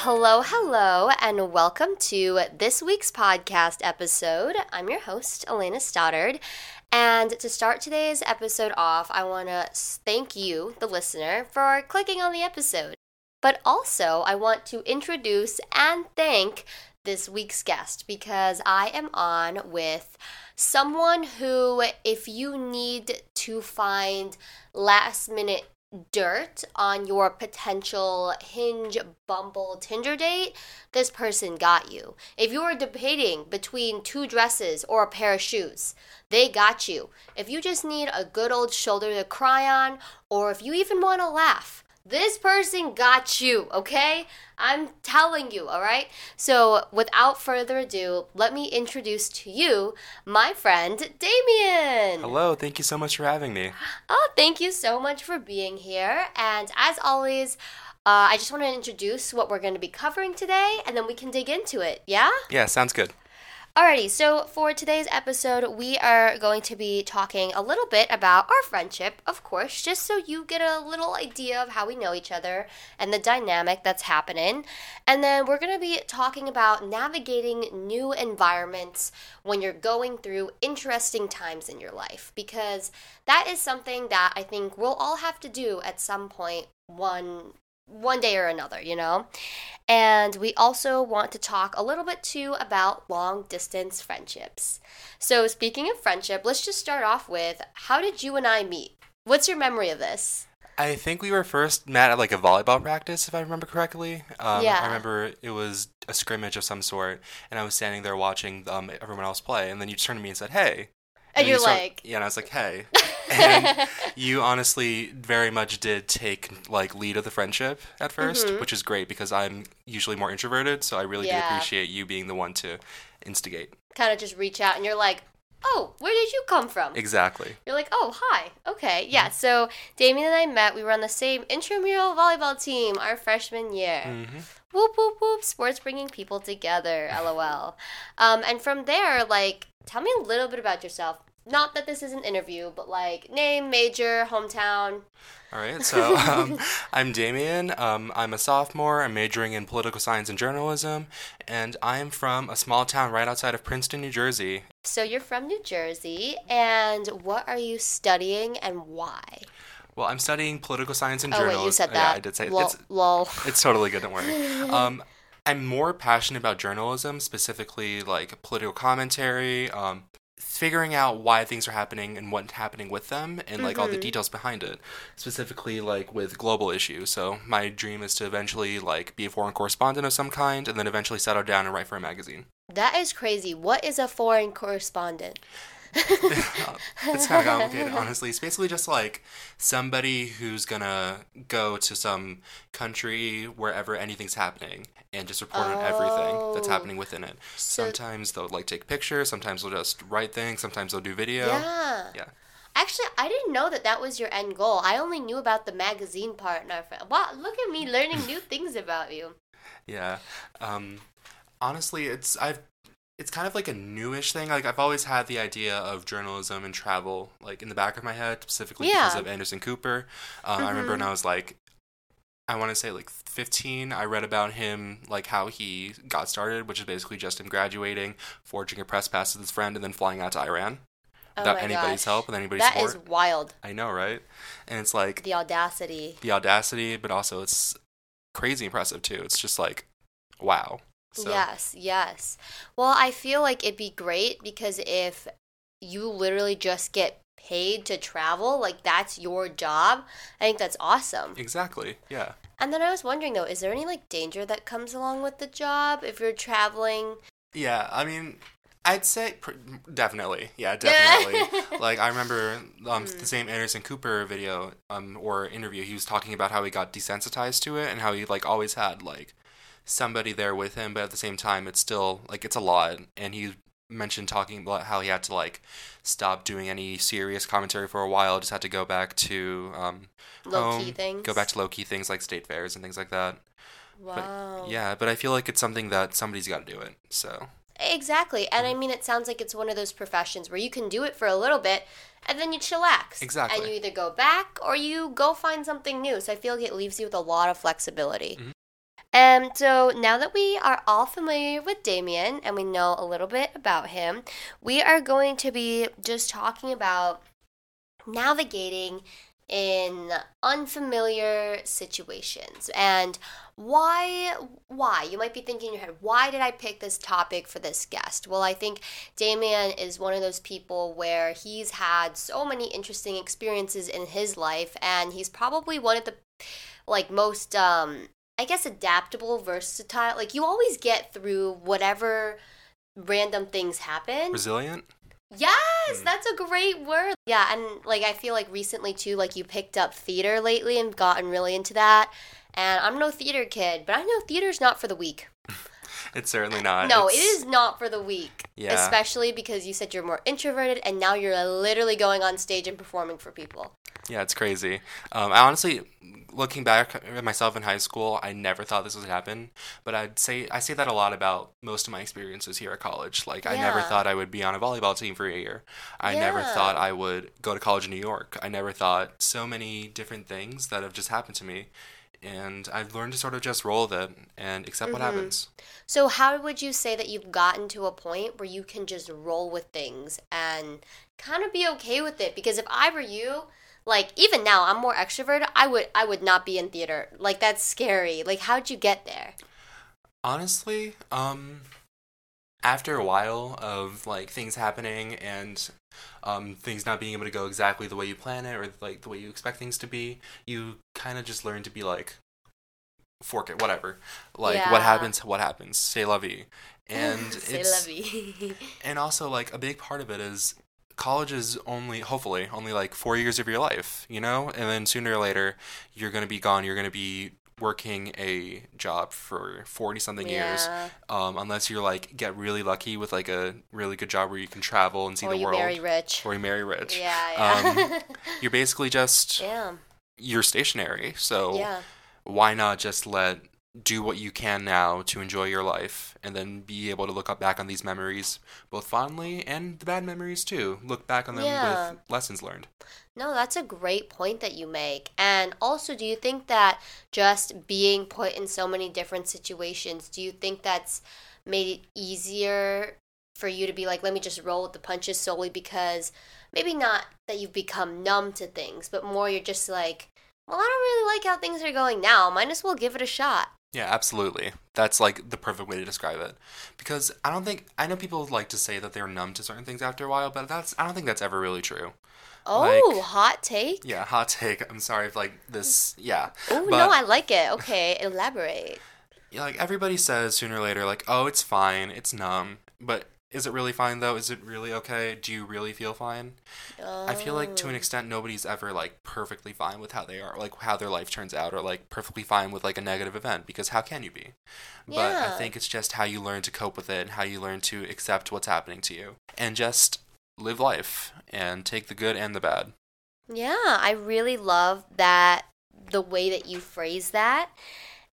Hello, hello, and welcome to this week's podcast episode. I'm your host, Elena Stoddard. And to start today's episode off, I want to thank you, the listener, for clicking on the episode. But also, I want to introduce and thank this week's guest because I am on with someone who, if you need to find last minute dirt on your potential Hinge, Bumble, Tinder date, this person got you. If you are debating between two dresses or a pair of shoes, they got you. If you just need a good old shoulder to cry on, or if you even want to laugh, this person got you, okay? I'm telling you, all right? So, without further ado, let me introduce to you my friend Damien. Hello, thank you so much for having me. Oh, thank you so much for being here. And as always, uh, I just want to introduce what we're going to be covering today, and then we can dig into it, yeah? Yeah, sounds good. Alrighty, so for today's episode, we are going to be talking a little bit about our friendship, of course, just so you get a little idea of how we know each other and the dynamic that's happening. And then we're going to be talking about navigating new environments when you're going through interesting times in your life, because that is something that I think we'll all have to do at some point, one one day or another, you know? And we also want to talk a little bit too about long distance friendships. So, speaking of friendship, let's just start off with how did you and I meet? What's your memory of this? I think we were first met at like a volleyball practice, if I remember correctly. Um, Yeah. I remember it was a scrimmage of some sort, and I was standing there watching um, everyone else play, and then you turned to me and said, "Hey." And then you're you start- like- yeah, and I was like, "Hey," and you honestly very much did take like lead of the friendship at 1st which is great because I'm usually more introverted, so I really do Mm-hmm. Appreciate you being the one to instigate. kind of just reach out and you're like, oh, where did you come from? Exactly. You're like, oh, hi. Okay. Yeah. So Damien and I met. We were on the same intramural volleyball team our freshman year. hmm Whoop, whoop, whoop. Sports bringing people together. LOL. Um, and from there, like, tell me a little bit about yourself. Not that this is an interview, but like name, major, hometown. All right, so um, I'm Damien. Um, I'm a sophomore. I'm majoring in political science and journalism, and I'm from a small town right outside of Princeton, New Jersey. So you're from New Jersey, and what are you studying and why? Well, I'm studying political science and Oh journalism. wait, you said that. Yeah. I did say it. Lol. It's, lol. it's totally good. Don't worry. Um, I'm more passionate about journalism, specifically like political commentary, um, figuring out why things are happening and what's happening with them, and like all the Mhm. details behind it. Specifically, like with global issues. So my dream is to eventually like be a foreign correspondent of some kind, and then eventually settle down and write for a magazine. That is crazy. What is a foreign correspondent? it's kind of complicated, honestly. It's basically just like somebody who's gonna go to some country wherever anything's happening and just report on everything that's Oh. happening within it. So- sometimes they'll like take pictures. Sometimes they'll just write things. Sometimes they'll do video. Yeah. Yeah. Actually, I didn't know that that was your end goal. I only knew about the magazine part. And wow, look at me learning new things about you. Yeah. Um, honestly, it's I've it's kind of like a newish thing. Like I've always had the idea of journalism and travel like in the back of my head, specifically because of Anderson Cooper. Um, I remember when Mhm. I was like, I want to say like 15. I read about him, like how he got started, which is basically just him graduating, forging a press pass with his friend, and then flying out to Iran Oh without anybody's gosh. help, with anybody's That is support. wild. I know, right? And it's like The audacity. the audacity, but also it's crazy impressive too. It's just like, wow. So, Yes, yes. Well, I feel like it'd be great because if you literally just get paid to travel, like that's your job, I think that's awesome. Exactly. Yeah. And then I was wondering though, is there any like danger that comes along with the job if you're traveling? Yeah. I mean, I'd say pr- definitely. Yeah, definitely. like I remember um, Hmm. the same Anderson Cooper video um, or interview. He was talking about how he got desensitized to it and how he like always had like somebody there with him, but at the same time, it's still like it's a lot. And he mentioned talking about how he had to like stop doing any serious commentary for a while. Just had to go back to um, Low key things. go back to low key things like state fairs and things like that. Wow. Yeah, but I feel like it's something that somebody's got to do it. So Exactly. And I Mm-hmm. mean, it sounds like it's one of those professions where you can do it for a little bit and then you chillax. Exactly. And you either go back or you go find something new. So I feel like it leaves you with a lot of flexibility. Mhm. And so now that we are all familiar with Damien and we know a little bit about him, we are going to be just talking about navigating in unfamiliar situations. And why why? You might be thinking in your head why did i pick this topic for this guest? Well i think damien is one of those people where he's had so many interesting experiences in his life and he's probably one of the like most um i guess adaptable versatile like you always get through whatever random things happen Resilient? Yes, Mm. that's a great word. Yeah, and like I feel like recently too, like you picked up theater lately and gotten really into that. And I'm no theater kid, but I know theater's not for the weak. It's certainly not. no, it It's- not for the weak. Yeah. Especially because you said you're more introverted and now you're literally going on stage and performing for people. Yeah, it's crazy. Um, I honestly, looking back at myself in high school, I never thought this would happen. But I'd say I say that a lot about most of my experiences here at college. Like I never thought I would be on a volleyball team for a year. I never thought I would go to college in New York. I never thought so many different things that have just happened to me. And I've learned to sort of just roll with it and accept what Mhm. happens. So how would you say that you've gotten to a point where you can just roll with things and kind of be okay with it? Because if I were you, like even now I'm more extroverted, I would I would not be in theater. Like that's scary. Like how'd you get there? Honestly, um, after a while of like things happening and um, things not being able to go exactly the way you plan it or like the way you expect things to be, you kind of just learn to be like, fork it, whatever. Like Yeah. what happens, what happens. Say la vie. And it's la vie. and also like a big part of it is college is only hopefully only like four years of your life you know and then sooner or later you're going to be gone you're going to be working a job for 40 something years um, unless you're like get really lucky with like a really good job where you can travel and see Or the you world marry rich. or you marry rich Yeah, yeah. you're basically just yeah. you're stationary so Yeah. why not just let do what you can now to enjoy your life and then be able to look up back on these memories both fondly and the bad memories too look back on them Yeah. with lessons learned No, that's a great point that you make. And also, do you think that just being put in so many different situations, do you think that's made it easier for you to be like, let me just roll with the punches solely because maybe not that you've become numb to things, but more you're just like, well, I don't really like how things are going now. Might as well give it a shot. Yeah absolutely that's like the perfect way to describe it because i don't think i know people like to say that they're numb to certain things after a while but that's i don't think that's ever really true Oh, Like- hot take. yeah hot take i'm sorry if like this yeah Oh, no, I like it. Okay, elaborate. yeah, like everybody says sooner or later, like, oh, it's fine, it's numb. But is it really fine though? Is it really okay? Do you really feel fine? I feel like to an Oh. extent, nobody's ever like perfectly fine with how they are, like how their life turns out, or like perfectly fine with like a negative event. Because how can you be? But I think it's just how you learn to cope with it and how you learn to accept what's happening to you and just live life and take the good and the bad. Yeah, I really love that the way that you phrase that.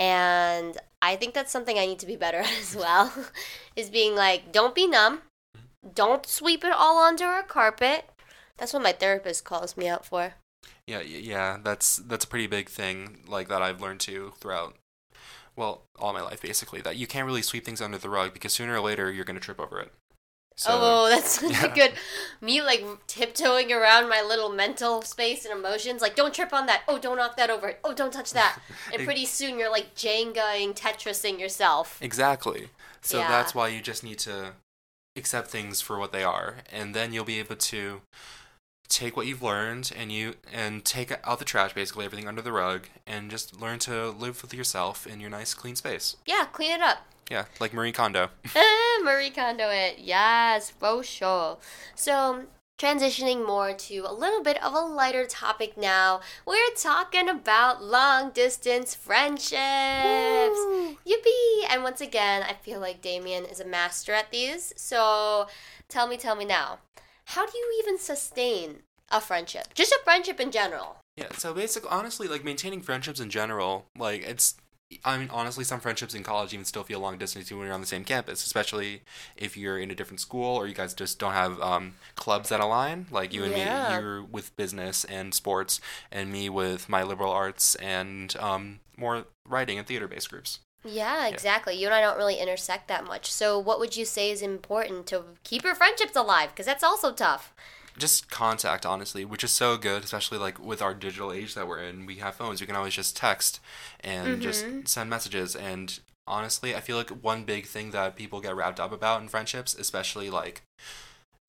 And I think that's something I need to be better at as well. is being like, don't be numb. Don't sweep it all under a carpet. That's what my therapist calls me out for. Yeah, yeah, that's that's a pretty big thing like that I've learned too throughout well, all my life basically that you can't really sweep things under the rug because sooner or later you're going to trip over it. So oh, that's such yeah. a good me like tiptoeing around my little mental space and emotions. Like, don't trip on that. Oh, don't knock that over. Oh, don't touch that. And pretty soon you're like Jengaing, Tetrising yourself. Exactly. So Yeah. that's why you just need to accept things for what they are and then you'll be able to take what you've learned and you and take out the trash basically everything under the rug and just learn to live with yourself in your nice clean space. Yeah, clean it up. Yeah, like Marie Kondo. Ah, Marie Kondo it. Yes, for sure. So, transitioning more to a little bit of a lighter topic now. We're talking about long distance friendships. Yippee! And once again, I feel like Damien is a master at these. So, tell me, tell me now. How do you even sustain a friendship? Just a friendship in general. Yeah, so basically, honestly, like maintaining friendships in general, like it's. I mean, honestly, some friendships in college even still feel long distance when you're on the same campus, especially if you're in a different school or you guys just don't have um, clubs that align. Like you and Yeah. me, you're with business and sports, and me with my liberal arts and um, more writing and theater based groups. Yeah, exactly. You and I don't really intersect that much. So, what would you say is important to keep your friendships alive? Because that's also tough. Just contact, honestly, which is so good, especially like with our digital age that we're in. We have phones. We can always just text and just send messages. And honestly, I feel like one big thing that people get wrapped up about in friendships, especially like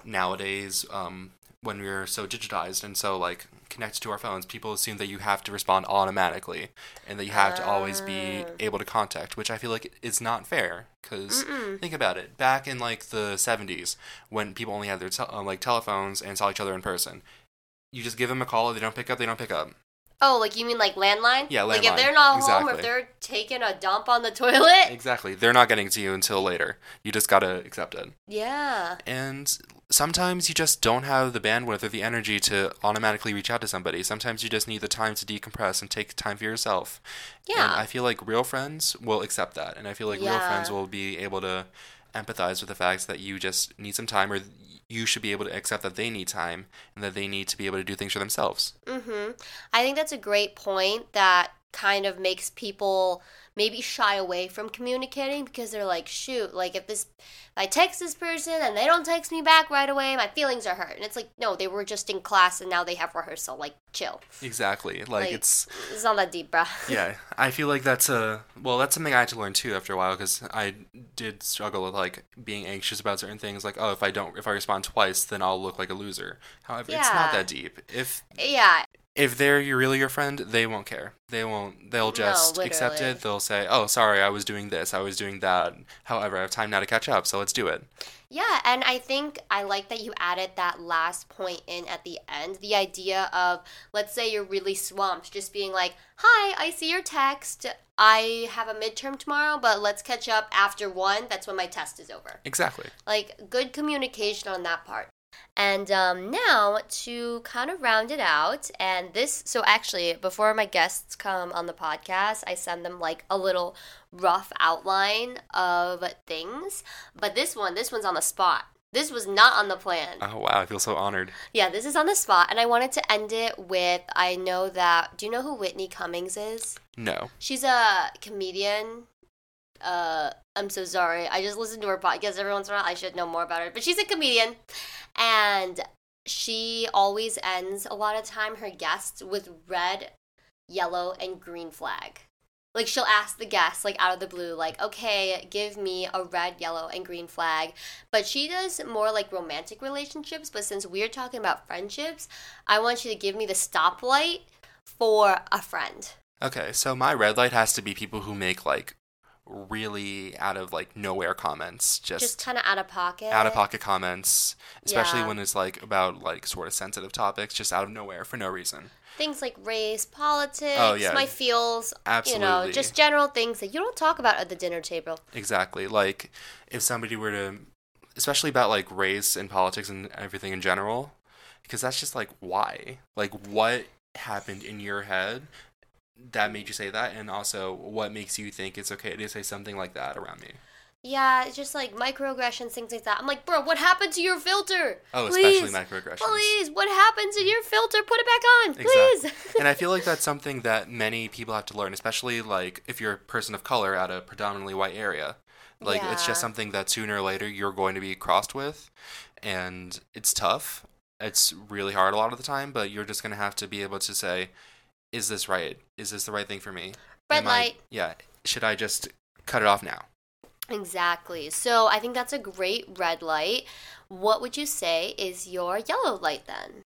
nowadays, um, when we're so digitized and so like connected to our phones, people assume that you have to respond automatically and that you have to always be able to contact, which I feel like is not fair. Because think about it, back in like the '70s, when people only had their tel- uh, like telephones and saw each other in person, you just give them a call. If they don't pick up, they don't pick up. Oh, like you mean like landline? Yeah, Like if they're not home or if they're taking a dump on the toilet. Exactly, they're not getting to you until later. You just gotta accept it. Yeah. And sometimes you just don't have the bandwidth or the energy to automatically reach out to somebody. Sometimes you just need the time to decompress and take time for yourself. Yeah. And I feel like real friends will accept that. And I feel like real friends will be able to empathize with the fact that you just need some time or you should be able to accept that they need time and that they need to be able to do things for themselves. Mm-hmm. I think that's a great point that kind of makes people maybe shy away from communicating because they're like, shoot, like if this if I text this person and they don't text me back right away, my feelings are hurt. And it's like, no, they were just in class and now they have rehearsal. Like, chill. Exactly. Like, Like- it's It's not that deep, bruh. yeah, I feel like that's a well, that's something I had to learn too after a while because I did struggle with like being anxious about certain things. Like, oh, if I don't, if I respond twice, then I'll look like a loser. However, it's not that deep. If yeah. if they're really your friend, they won't care. They won't. They'll just accept it. They'll say, "Oh, sorry, I was doing this. I was doing that. However, I have time now to catch up, so let's do it." Yeah, and I think I like that you added that last point in at the end. The idea of, let's say you're really swamped, just being like, Hi, I see your text. I have a midterm tomorrow, but let's catch up after one. That's when my test is over. Exactly. Like, good communication on that part. And um, now to kind of round it out, and this, so actually, before my guests come on the podcast, I send them like a little rough outline of things. But this one, this one's on the spot. This was not on the plan. Oh wow, I feel so honored. Yeah, this is on the spot, and I wanted to end it with I know that. Do you know who Whitney Cummings is? No. She's a comedian. Uh, I'm so sorry. I just listen to her podcast every once in a while. I should know more about her, but she's a comedian, and she always ends a lot of time her guests with red, yellow, and green flag. Like she'll ask the guests like out of the blue, like, okay, give me a red, yellow, and green flag. But she does more like romantic relationships. But since we're talking about friendships, I want you to give me the stoplight for a friend. Okay, so my red light has to be people who make like really out of like nowhere comments, just, Just kind of out of pocket. out of pocket comments, especially Yeah. when it's like about like sort of sensitive topics, just out of nowhere for no reason. Things like race, politics, Oh, yeah. my feels, you know, just general things that you don't talk about at the dinner table. Exactly. Like if somebody were to, especially about like race and politics and everything in general, because that's just like why, like what happened in your head that made you say that, and also what makes you think it's okay to say something like that around me. Yeah, it's just like microaggressions, things like that. I'm like, bro, what happened to your filter? Oh, Please, especially microaggressions. Please, what happened to your filter? Put it back on, please. Exactly. and I feel like that's something that many people have to learn, especially like if you're a person of color at a predominantly white area. Like it's just something that sooner or later you're going to be crossed with, and it's tough. It's really hard a lot of the time, but you're just gonna have to be able to say, "Is this right? Is this the right thing for me?" Red Am I- light. yeah. Should I just cut it off now? Exactly. So I think that's a great red light. What would you say is your yellow light then?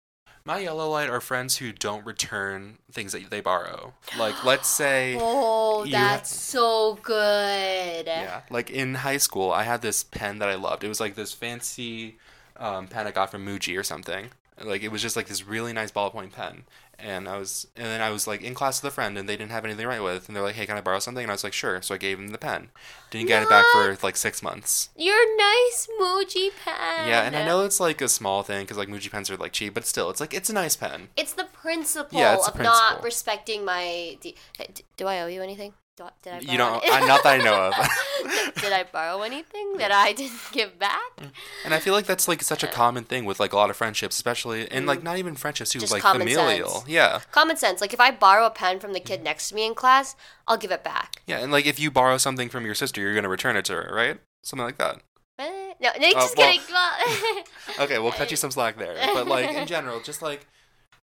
My yellow light are friends who don't return things that they borrow. Like, let's say. Oh, that's so good. Yeah, like in high school, I had this pen that I loved. It was like this fancy um, pen I got from Muji or something. Like it was just like this really nice ballpoint pen. And I was, and then I was like in class with a friend, and they didn't have anything to write with, and they're like, "Hey, can I borrow something?" And I was like, "Sure." So I gave them the pen. Didn't get it back for like six months. Your nice Muji pen. Yeah, and I know it's like a small thing because like Muji pens are like cheap, but still, it's like it's a nice pen. It's the principle Yeah, it's of not principle. respecting my. D- Hey, d- do I owe you anything? Do, did I borrow You don't. I, not that I know of. did, I borrow anything that I didn't give back? Mm. and I feel like that's like such a uh, common thing with like a lot of friendships, especially and like mm. not even friendships too, Mm. Just like common familial. sense. Yeah, Common sense. Like if I borrow a pen from the kid mm. next to me in class, I'll give it back. yeah, and like if you borrow something from your sister, you're gonna return it to her, right? Something like that. No, no, uh, just well- kidding. Well, Okay, we'll cut you some slack there. But like in general, just like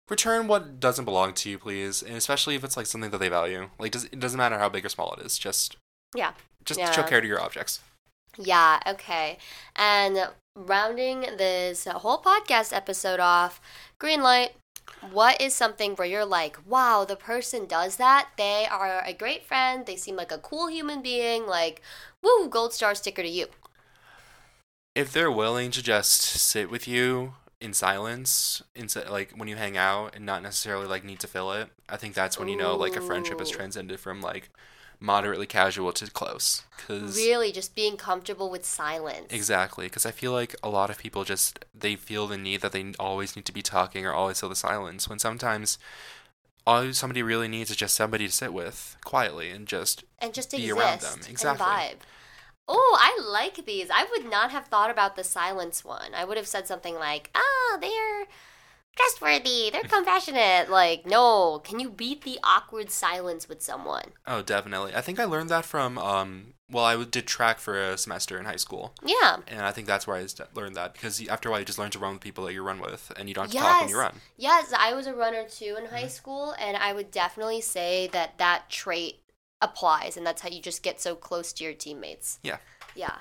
return what doesn't belong to you, please, and especially if it's like something that they value. Like, does it doesn't matter how big or small it is. Just Yeah. just Yeah. show care to your objects. Yeah, okay. And rounding this whole podcast episode off, green light. What is something where you're like, wow, the person does that? They are a great friend. They seem like a cool human being. Like, woo, gold star sticker to you. If they're willing to just sit with you in silence, in like when you hang out, and not necessarily like need to fill it, I think that's when you know like a friendship has transcended from like moderately casual to close. Cause Really, just being comfortable with silence. Exactly, because I feel like a lot of people just they feel the need that they always need to be talking or always fill the silence. When sometimes all somebody really needs is just somebody to sit with quietly and just and just be exist around them. Exactly. Oh, I like these. I would not have thought about the silence one. I would have said something like, "Oh, they're trustworthy. They're compassionate." Like, no, can you beat the awkward silence with someone? oh, definitely. I think I learned that from um. Well, I did track for a semester in high school, Yeah. and I think that's where I learned that because after a while you just learn to run with people that you run with, and you don't have to talk when you run. Yes, I was a runner too in Mm-hmm. high school, and I would definitely say that that trait applies, and that's how you just get so close to your teammates. Yeah. Yeah.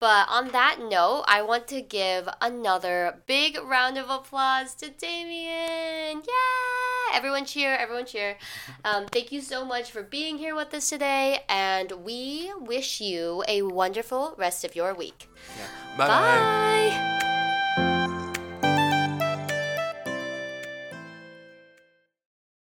But on that note, I want to give another big round of applause to Damien. Yeah! Everyone cheer, everyone cheer. Um, thank you so much for being here with us today, and we wish you a wonderful rest of your week. Yeah. Bye. Bye.